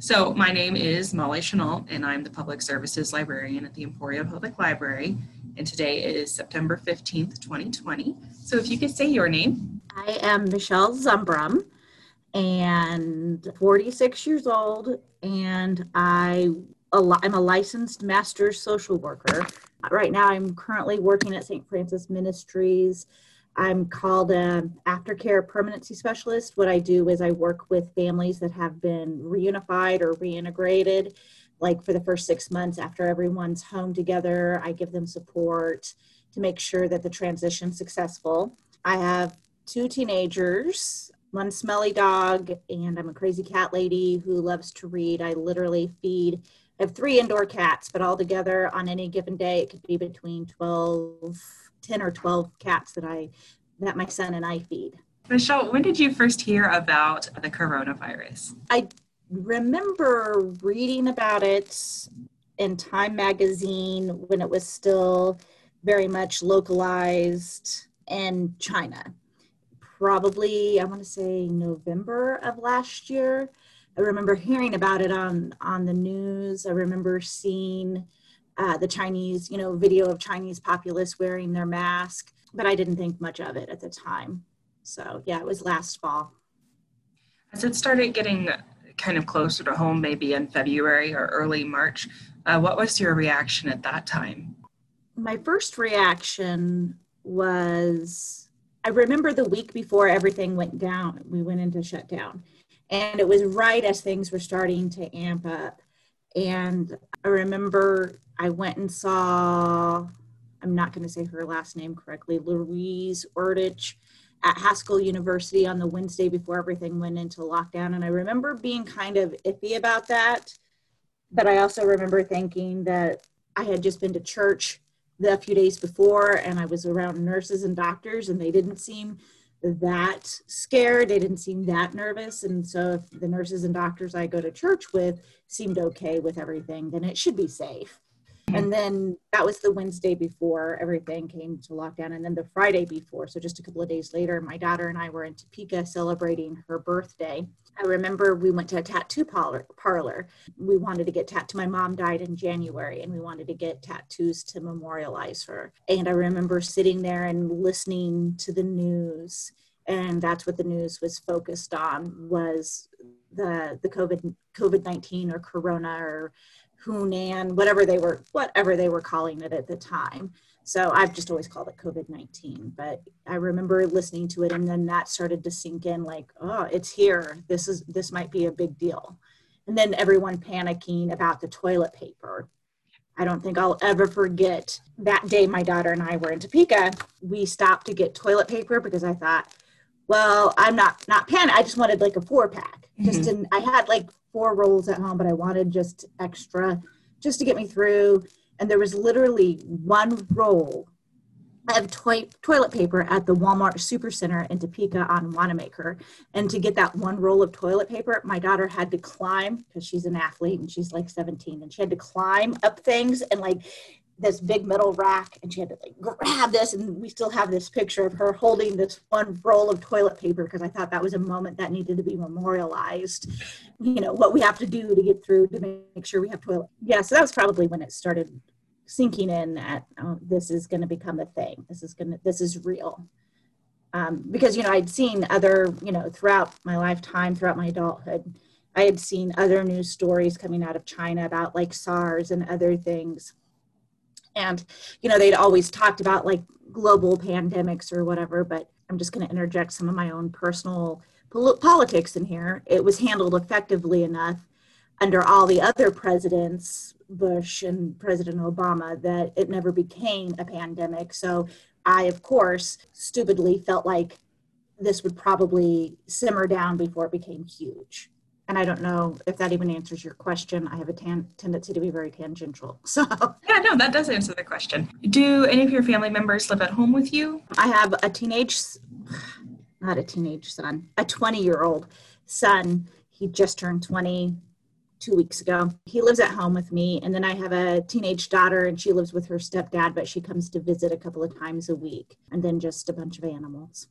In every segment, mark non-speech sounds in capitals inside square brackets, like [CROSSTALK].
So, my name is Molly Chenault, and I'm the Public Services Librarian at the Emporia Public Library. And today is September 15th, 2020. So, if you could say your name. I am Michelle Zumbrum and 46 years old, and I, I'm a licensed master social worker. Right now, I'm currently working at St. Francis Ministries I'm called an aftercare permanency specialist. What I do is I work with families that have been reunified or reintegrated. Like for the first six months after everyone's home together, I give them support to make sure that the transition's successful. I have two teenagers, one smelly dog, and I'm a crazy cat lady who loves to read. I literally feed I have three indoor cats, but all together on any given day, it could be between 12 10 or 12 cats that I that my son and I feed. Michelle, when did you first hear about the coronavirus? I remember reading about it in Time magazine when it was still very much localized in China. Probably, I want to say November of last year. I remember hearing about it on on the news. I remember seeing uh, the Chinese, you know, video of Chinese populace wearing their mask, but I didn't think much of it at the time. So yeah, it was last fall. As it started getting kind of closer to home, maybe in February or early March, uh, what was your reaction at that time? My first reaction was I remember the week before everything went down, we went into shutdown. And it was right as things were starting to amp up. And I remember I went and saw, I'm not going to say her last name correctly, Louise Erdich at Haskell University on the Wednesday before everything went into lockdown. And I remember being kind of iffy about that. But I also remember thinking that I had just been to church the few days before and I was around nurses and doctors and they didn't seem that scared. They didn't seem that nervous. And so if the nurses and doctors I go to church with seemed okay with everything, then it should be safe. And mm-hmm. then that was the Wednesday before everything came to lockdown. And then the Friday before, so just a couple of days later, my daughter and I were in Topeka celebrating her birthday. I remember we went to a tattoo parlor. parlor. We wanted to get tattooed. My mom died in January and we wanted to get tattoos to memorialize her. And I remember sitting there and listening to the news. And that's what the news was focused on was the the COVID COVID nineteen or Corona or Hunan, whatever they were, whatever they were calling it at the time. So I've just always called it COVID 19. But I remember listening to it and then that started to sink in like, oh, it's here. This is this might be a big deal. And then everyone panicking about the toilet paper. I don't think I'll ever forget that day my daughter and I were in Topeka. We stopped to get toilet paper because I thought, well, I'm not not panic. I just wanted like a four pack. Just mm-hmm. I had like four rolls at home, but I wanted just extra just to get me through. And there was literally one roll of to- toilet paper at the Walmart Supercenter in Topeka on Wanamaker. And to get that one roll of toilet paper, my daughter had to climb because she's an athlete and she's like 17 and she had to climb up things and like this big metal rack and she had to like grab this and we still have this picture of her holding this one roll of toilet paper because i thought that was a moment that needed to be memorialized. You know what we have to do to get through to make sure we have toilet yeah so that was probably when it started sinking in that oh, this is going to become a thing. This is going to this is real. Um, because you know i'd seen other you know throughout my lifetime throughout my adulthood i had seen other news stories coming out of china about like sars and other things and you know they'd always talked about like global pandemics or whatever but i'm just going to interject some of my own personal pol- politics in here. It was handled effectively enough under all the other presidents bush and president obama that it never became a pandemic. So i of course stupidly felt like this would probably simmer down before it became huge and I don't know if that even answers your question. I have a tan- tendency to be very tangential. [LAUGHS] So, yeah, no, that does answer the question. Do any of your family members live at home with you? I have a teenage, not a teenage son, a 20 year old son. He just turned 20 two weeks ago. He lives at home with me. And then I have a teenage daughter, and she lives with her stepdad, but she comes to visit a couple of times a week. And then just a bunch of animals.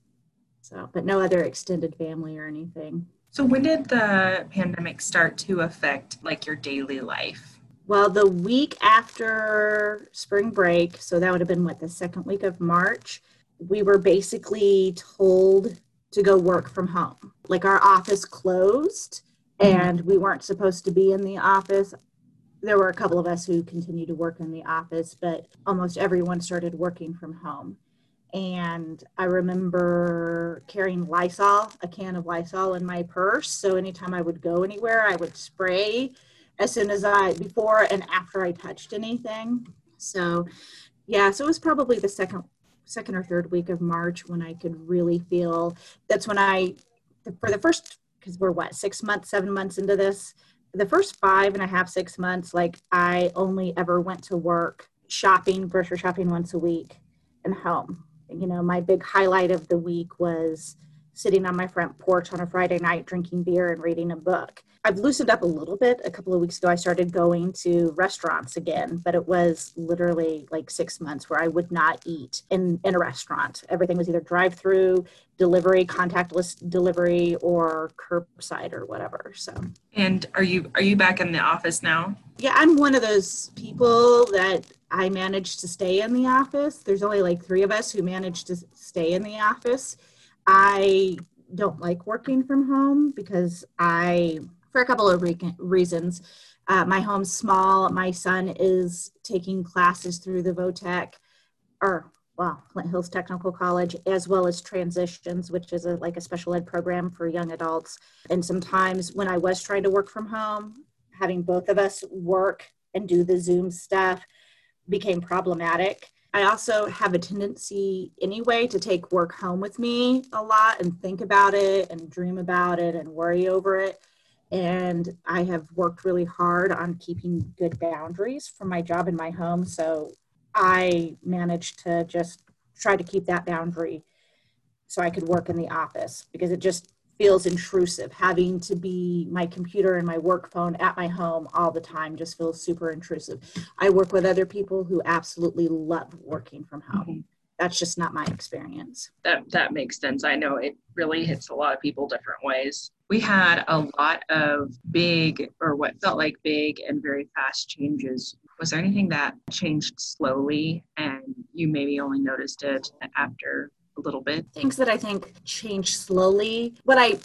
So, but no other extended family or anything. So when did the pandemic start to affect like your daily life? Well, the week after spring break, so that would have been what the second week of March, we were basically told to go work from home. Like our office closed mm-hmm. and we weren't supposed to be in the office. There were a couple of us who continued to work in the office, but almost everyone started working from home. And I remember carrying Lysol, a can of Lysol in my purse. So anytime I would go anywhere, I would spray as soon as I, before and after I touched anything. So, yeah, so it was probably the second second or third week of March when I could really feel that's when I, for the first because we're what six months seven months into this the first five and a half six months like i only ever went to work shopping grocery shopping once a week and home you know my big highlight of the week was sitting on my front porch on a friday night drinking beer and reading a book I've loosened up a little bit. A couple of weeks ago, I started going to restaurants again, but it was literally like six months where I would not eat in, in a restaurant. Everything was either drive through, delivery, contactless delivery, or curbside or whatever. So. And are you are you back in the office now? Yeah, I'm one of those people that I managed to stay in the office. There's only like three of us who managed to stay in the office. I don't like working from home because I for a couple of re- reasons. Uh, my home's small. My son is taking classes through the VOTEC, or well, Flint Hills Technical College, as well as Transitions, which is a, like a special ed program for young adults. And sometimes when I was trying to work from home, having both of us work and do the Zoom stuff became problematic. I also have a tendency anyway to take work home with me a lot and think about it and dream about it and worry over it and I have worked really hard on keeping good boundaries for my job and my home. So I managed to just try to keep that boundary so I could work in the office because it just feels intrusive. Having to be my computer and my work phone at my home all the time just feels super intrusive. I work with other people who absolutely love working from home. Mm-hmm that's just not my experience. That that makes sense. I know it really hits a lot of people different ways. We had a lot of big or what felt like big and very fast changes. Was there anything that changed slowly and you maybe only noticed it after a little bit? Things that I think change slowly. What I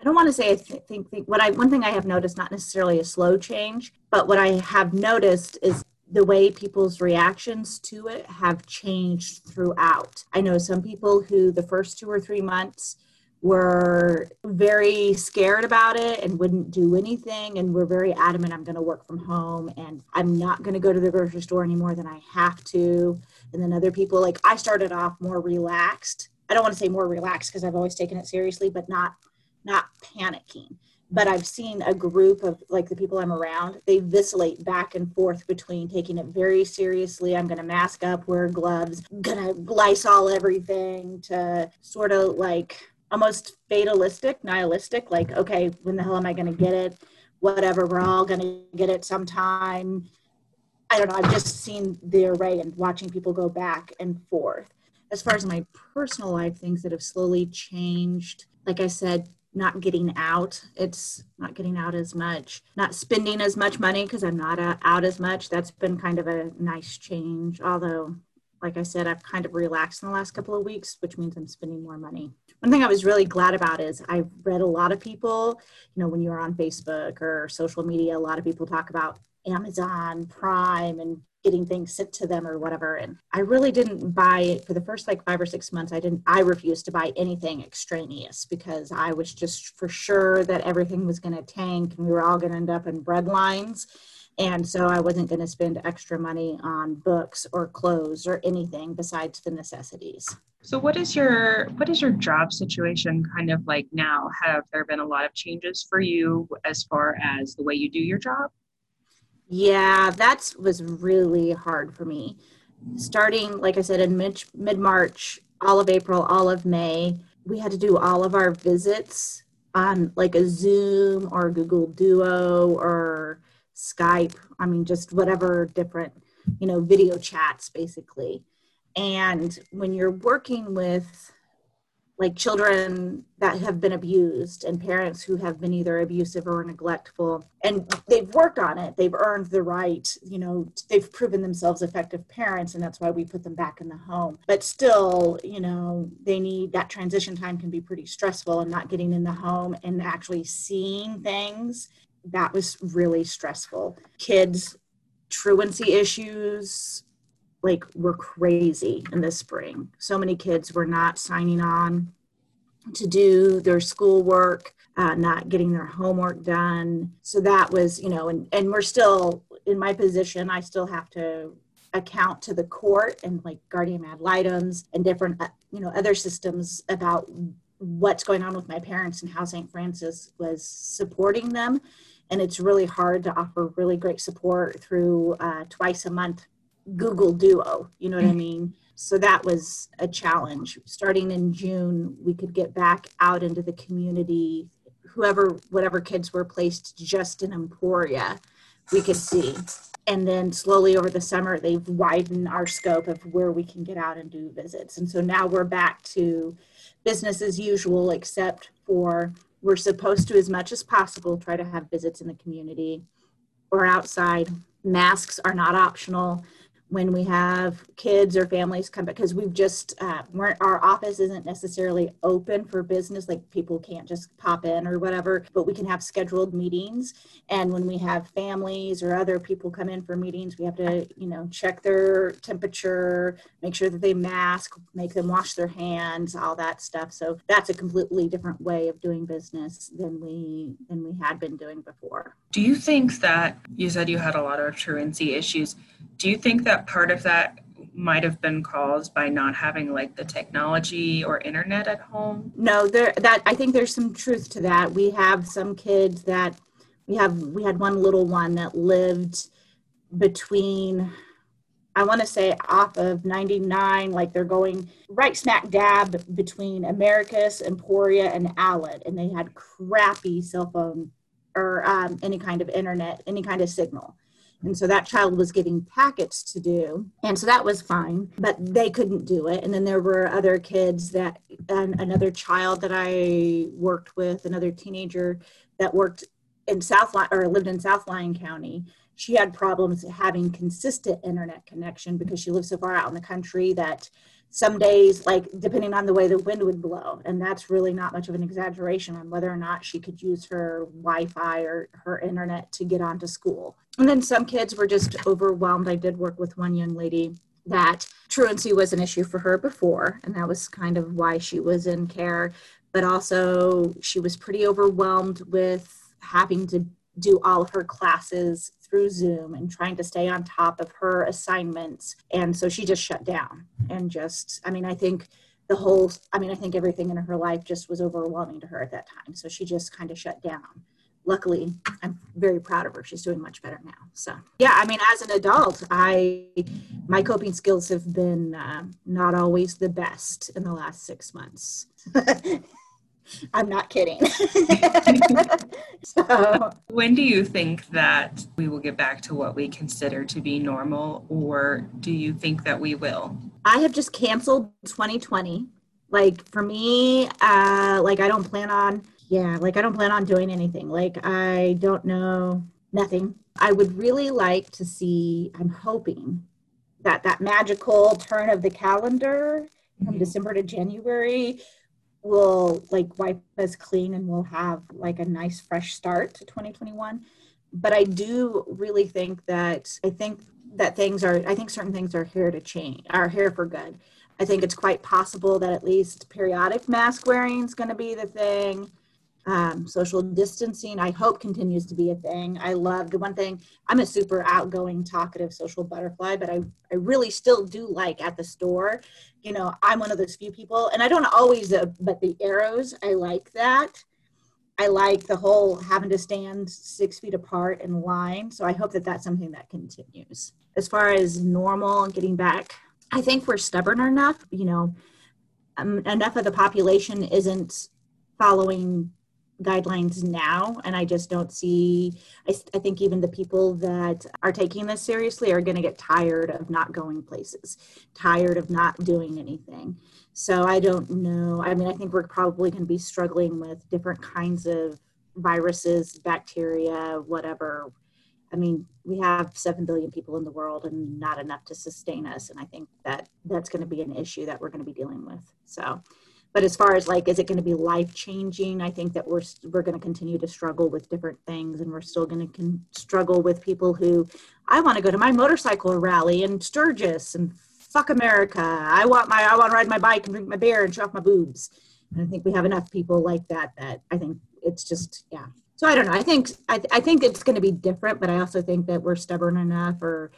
I don't want to say I th- think, think what I one thing I have noticed not necessarily a slow change, but what I have noticed is the way people's reactions to it have changed throughout. I know some people who the first two or three months were very scared about it and wouldn't do anything and were very adamant I'm going to work from home and I'm not going to go to the grocery store any more than I have to. And then other people, like I started off more relaxed. I don't want to say more relaxed because I've always taken it seriously, but not not panicking but I've seen a group of like the people I'm around, they vacillate back and forth between taking it very seriously. I'm going to mask up, wear gloves, going to Lysol everything to sort of like almost fatalistic, nihilistic, like, okay, when the hell am I going to get it? Whatever, we're all going to get it sometime. I don't know. I've just seen the array and watching people go back and forth. As far as my personal life, things that have slowly changed, like I said, not getting out. It's not getting out as much, not spending as much money because I'm not out as much. That's been kind of a nice change. Although, like I said, I've kind of relaxed in the last couple of weeks, which means I'm spending more money. One thing I was really glad about is I've read a lot of people, you know, when you're on Facebook or social media, a lot of people talk about Amazon Prime and getting things sent to them or whatever. And I really didn't buy it for the first like five or six months. I didn't, I refused to buy anything extraneous because I was just for sure that everything was going to tank and we were all going to end up in bread lines. And so I wasn't going to spend extra money on books or clothes or anything besides the necessities. So what is your what is your job situation kind of like now? Have there been a lot of changes for you as far as the way you do your job? Yeah, that was really hard for me. Starting, like I said, in mid March, all of April, all of May, we had to do all of our visits on like a Zoom or Google Duo or Skype. I mean, just whatever different, you know, video chats basically. And when you're working with like children that have been abused and parents who have been either abusive or neglectful. And they've worked on it. They've earned the right you know they've proven themselves effective parents and that's why we put them back in the home. But still you know they need that transition time can be pretty stressful and not getting in the home and actually seeing things that was really stressful. Kids truancy issues like were crazy in the spring. So many kids were not signing on to do their schoolwork, uh, not getting their homework done. So that was, you know, and, and we're still in my position, I still have to account to the court and like guardian ad litems and different, uh, you know, other systems about what's going on with my parents and how St. Francis was supporting them. And it's really hard to offer really great support through uh, twice a month Google Duo. You know what I mm. mean? So that was a challenge. Starting in June, we could get back out into the community. Whoever, whatever kids were placed just in Emporia, we could see. And then slowly over the summer, they've widened our scope of where we can get out and do visits. And so now we're back to business as usual, except for we're supposed to, as much as possible, try to have visits in the community or outside. Masks are not optional when we have kids or families come because we've just uh, our office isn't necessarily open for business like people can't just pop in or whatever but we can have scheduled meetings. And when we have families or other people come in for meetings we have to you know check their temperature make sure that they mask make them wash their hands all that stuff. So that's a completely different way of doing business than we than we had been doing before do you think that you said you had a lot of truancy issues. Do you think that part of that might have been caused by not having like the technology or internet at home? No there that i think there's some truth to that. We have some kids that we have we had one little one that lived between i want to say off of 99 like they're going right smack dab between americus emporia and allen and they had crappy cell phone or um, any kind of internet any kind of signal and so that child was getting packets to do. And so that was fine, but they couldn't do it. And then there were other kids that, and another child that I worked with, another teenager that worked in South or lived in South Lyon County. She had problems having consistent internet connection because she lived so far out in the country that some days, like depending on the way the wind would blow, and that's really not much of an exaggeration on whether or not she could use her Wi Fi or her internet to get onto school. And then some kids were just overwhelmed. I did work with one young lady that truancy was an issue for her before, and that was kind of why she was in care. But also, she was pretty overwhelmed with having to do all of her classes through Zoom and trying to stay on top of her assignments. And so she just shut down and just, I mean, I think the whole, I mean, I think everything in her life just was overwhelming to her at that time. So she just kind of shut down. Luckily, I'm very proud of her. She's doing much better now. So, yeah, I mean, as an adult, I my coping skills have been uh, not always the best in the last six months. [LAUGHS] I'm not kidding. [LAUGHS] so, [LAUGHS] when do you think that we will get back to what we consider to be normal, or do you think that we will? I have just canceled 2020. Like for me, uh, like I don't plan on, yeah, like I don't plan on doing anything. Like I don't know nothing. I would really like to see. I'm hoping that that magical turn of the calendar from mm-hmm. December to January will like wipe us clean and we'll have like a nice fresh start to 2021 but i do really think that i think that things are i think certain things are here to change are here for good. I think it's quite possible that at least periodic mask wearing is going to be the thing um, social distancing i hope continues to be a thing. I love the one thing i'm a super outgoing talkative social butterfly but i, I really still do like at the store. You know i'm one of those few people and i don't always uh, but the arrows i like that. I like the whole having to stand six feet apart in line so i hope that that's something that continues. As far as normal and getting back i think we're stubborn enough you know um, enough of the population isn't following guidelines now and i just don't see I, I think even the people that are taking this seriously are going to get tired of not going places tired of not doing anything. So i don't know i mean i think we're probably going to be struggling with different kinds of viruses bacteria whatever. I mean we have 7 billion people in the world and not enough to sustain us and i think that that's going to be an issue that we're going to be dealing with so but as far as like is it going to be life changing i think that we're we're going to continue to struggle with different things and we're still going to con- struggle with people who i want to go to my motorcycle rally in sturgis and fuck america. I want my i want to ride my bike and drink my beer and show off my boobs. And i think we have enough people like that that i think it's just yeah. So i don't know. I think i, I think it's going to be different but i also think that we're stubborn enough or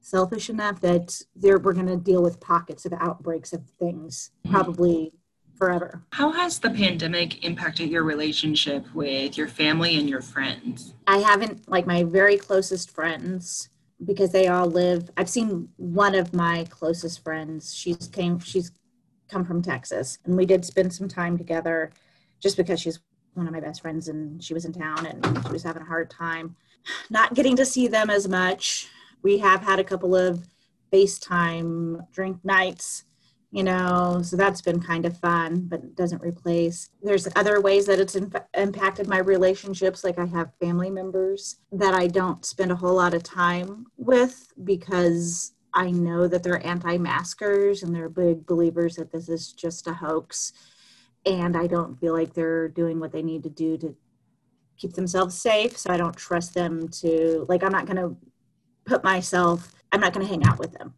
selfish enough that there we're going to deal with pockets of outbreaks of things mm-hmm. probably forever. How has the pandemic impacted your relationship with your family and your friends? I haven't, like my very closest friends, because they all live. I've seen one of my closest friends. She's came. She's come from Texas, and we did spend some time together, just because she's one of my best friends, and she was in town, and she was having a hard time, not getting to see them as much. We have had a couple of FaceTime drink nights you know so that's been kind of fun but it doesn't replace. There's other ways that it's in, impacted my relationships like i have family members that i don't spend a whole lot of time with because i know that they're anti-maskers and they're big believers that this is just a hoax. And i don't feel like they're doing what they need to do to keep themselves safe. So i don't trust them to like i'm not going to put myself i'm not going to hang out with them.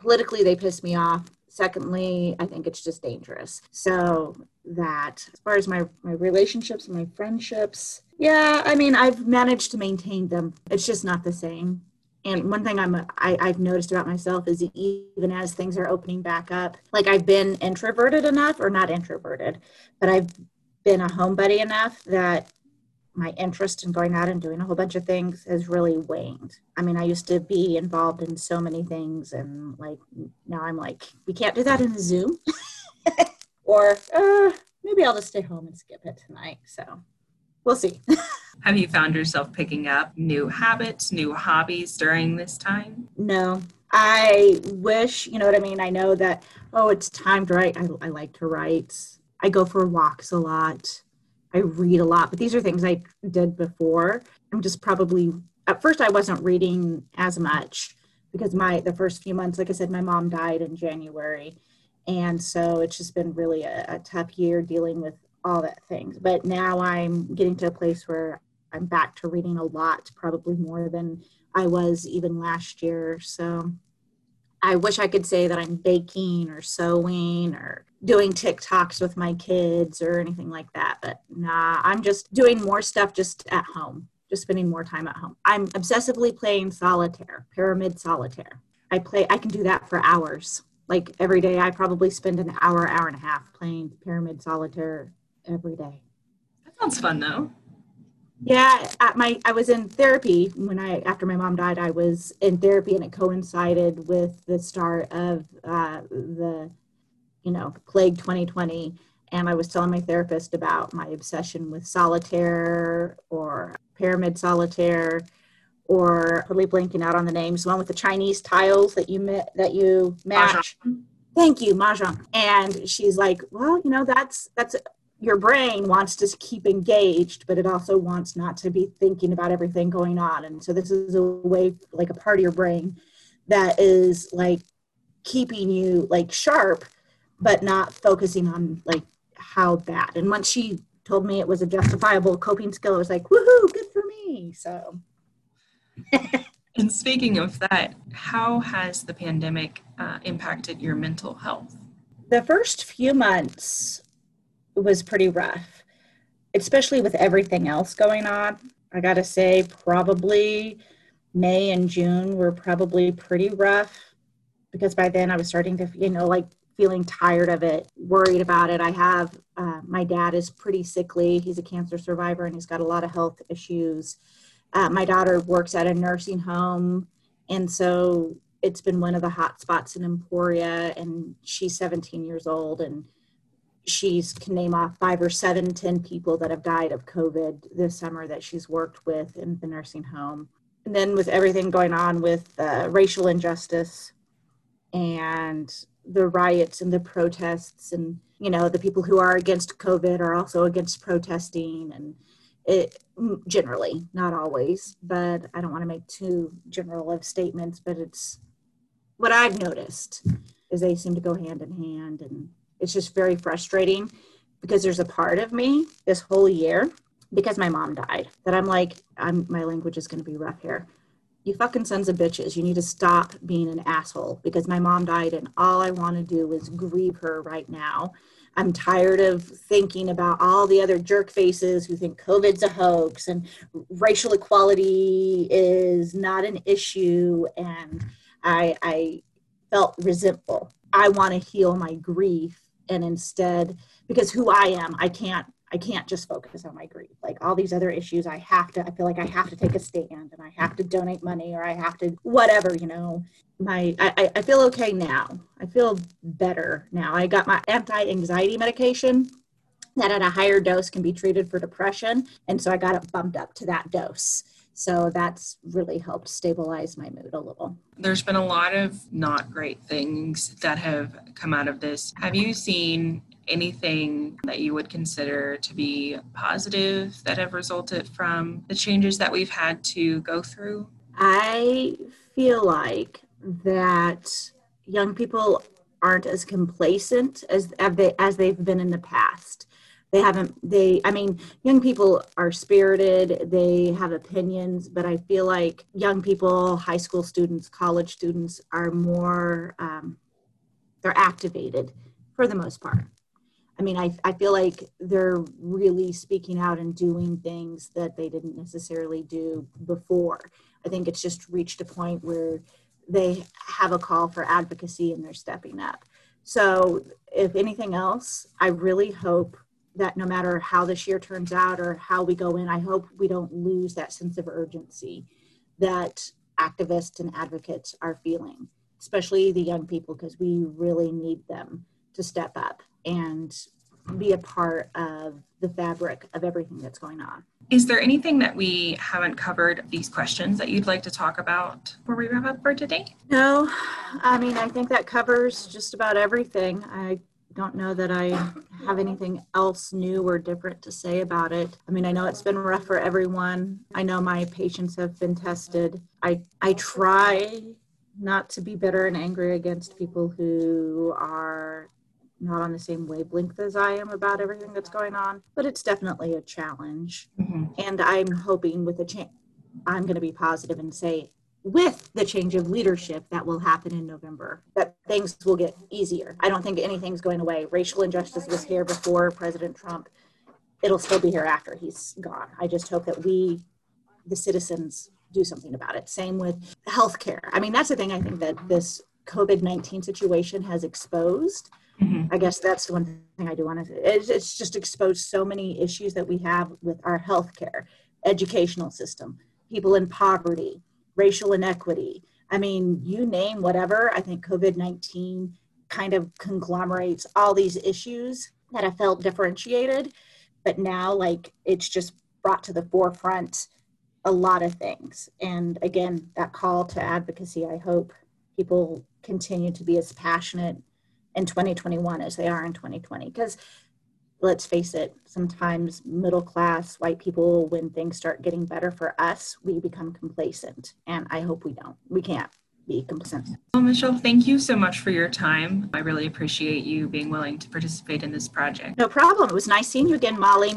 Politically they piss me off Secondly, I think it's just dangerous. So that as far as my, my relationships my friendships, yeah, I mean, I've managed to maintain them. It's just not the same. And one thing I'm I, I've noticed about myself is even as things are opening back up, like I've been introverted enough, or not introverted, but I've been a homebody enough that my interest in going out and doing a whole bunch of things has really waned. I mean, I used to be involved in so many things, and like now I'm like, we can't do that in Zoom, [LAUGHS] or uh, maybe I'll just stay home and skip it tonight. So we'll see. [LAUGHS] Have you found yourself picking up new habits, new hobbies during this time? No. I wish, you know what I mean? I know that, oh, it's time to write. I, I like to write. I go for walks a lot. I read a lot, but these are things I did before. I'm just probably at first I wasn't reading as much because my the first few months, like I said, my mom died in January, and so it's just been really a, a tough year dealing with all that things. But now I'm getting to a place where I'm back to reading a lot, probably more than I was even last year. So I wish I could say that I'm baking or sewing or doing TikToks with my kids or anything like that. But nah, I'm just doing more stuff just at home, just spending more time at home. I'm obsessively playing solitaire, pyramid solitaire. I play, I can do that for hours. Like every day, I probably spend an hour, hour and a half playing pyramid solitaire every day. That sounds fun though. Yeah, at my I was in therapy when I after my mom died. I was in therapy, and it coincided with the start of uh, the you know, plague 2020. And I was telling my therapist about my obsession with solitaire or pyramid solitaire or totally blanking out on the names, the one with the Chinese tiles that you met, that you match. Mahjong. Thank you, Mahjong. And she's like, well, you know, that's that's your brain wants to keep engaged, but it also wants not to be thinking about everything going on. And so this is a way, like a part of your brain that is like keeping you like sharp but not focusing on like how bad. And once she told me it was a justifiable coping skill, I was like, woohoo, good for me. So. and speaking of that, how has the pandemic uh, impacted your mental health? The first few months was pretty rough, especially with everything else going on. I got to say, probably May and June were probably pretty rough because by then I was starting to, you know, like feeling tired of it, worried about it. I have uh, my dad is pretty sickly. He's a cancer survivor and he's got a lot of health issues. Uh, my daughter works at a nursing home, and so it's been one of the hot spots in Emporia. And she's 17 years old, and she's can name off five or seven, ten people that have died of COVID this summer that she's worked with in the nursing home. And then with everything going on with uh, racial injustice and the riots and the protests and you know the people who are against covid are also against protesting and it generally not always but i don't want to make too general of statements but it's what i've noticed is they seem to go hand in hand and it's just very frustrating because there's a part of me this whole year because my mom died that i'm like i'm my language is going to be rough here. You fucking sons of bitches you need to stop being an asshole because my mom died and all i want to do is grieve her right now. I'm tired of thinking about all the other jerk faces who think covid's a hoax and racial equality is not an issue and i i felt resentful. I want to heal my grief and instead because who i am i can't i can't just focus on my grief like all these other issues i have to i feel like i have to take a stand and i have to donate money or i have to whatever you know? My i, I feel okay now. I feel better now. I got my anti-anxiety medication that at a higher dose can be treated for depression. And so i got it bumped up to that dose so that's really helped stabilize my mood a little. There's been a lot of not great things that have come out of this. Have you seen anything that you would consider to be positive that have resulted from the changes that we've had to go through? I feel like that young people aren't as complacent as as they, as they've been in the past they haven't they i mean young people are spirited they have opinions but i feel like young people high school students college students are more um, they're activated for the most part. I mean I, I feel like they're really speaking out and doing things that they didn't necessarily do before. I think it's just reached a point where they have a call for advocacy and they're stepping up. So if anything else i really hope that no matter how this year turns out or how we go in, I hope we don't lose that sense of urgency that activists and advocates are feeling, especially the young people, because we really need them to step up and be a part of the fabric of everything that's going on. Is there anything that we haven't covered these questions that you'd like to talk about before we wrap up for today? No, I mean, I think that covers just about everything. I don't know that I have anything else new or different to say about it. I mean, I know it's been rough for everyone. I know my patients have been tested. I I try not to be bitter and angry against people who are not on the same wavelength as I am about everything that's going on, but it's definitely a challenge. Mm-hmm. And I'm hoping with a change, I'm going to be positive and say with the change of leadership that will happen in November, that things will get easier. I don't think anything's going away. Racial injustice was here before President Trump. It'll still be here after he's gone. I just hope that we, the citizens, do something about it. Same with healthcare. I mean, that's the thing I think that this COVID 19 situation has exposed. Mm-hmm. I guess that's the one thing I do want to it's, it's just exposed so many issues that we have with our healthcare, educational system, people in poverty, racial inequity. I mean, you name whatever. I think COVID 19 kind of conglomerates all these issues that have felt differentiated. But now, like, it's just brought to the forefront a lot of things. And again, that call to advocacy, I hope people continue to be as passionate in 2021 as they are in 2020. Because let's face it, sometimes middle class white people, when things start getting better for us, we become complacent. And I hope we don't. We can't be complacent. Well, Michelle, thank you so much for your time. I really appreciate you being willing to participate in this project. No problem. It was nice seeing you again, Molly.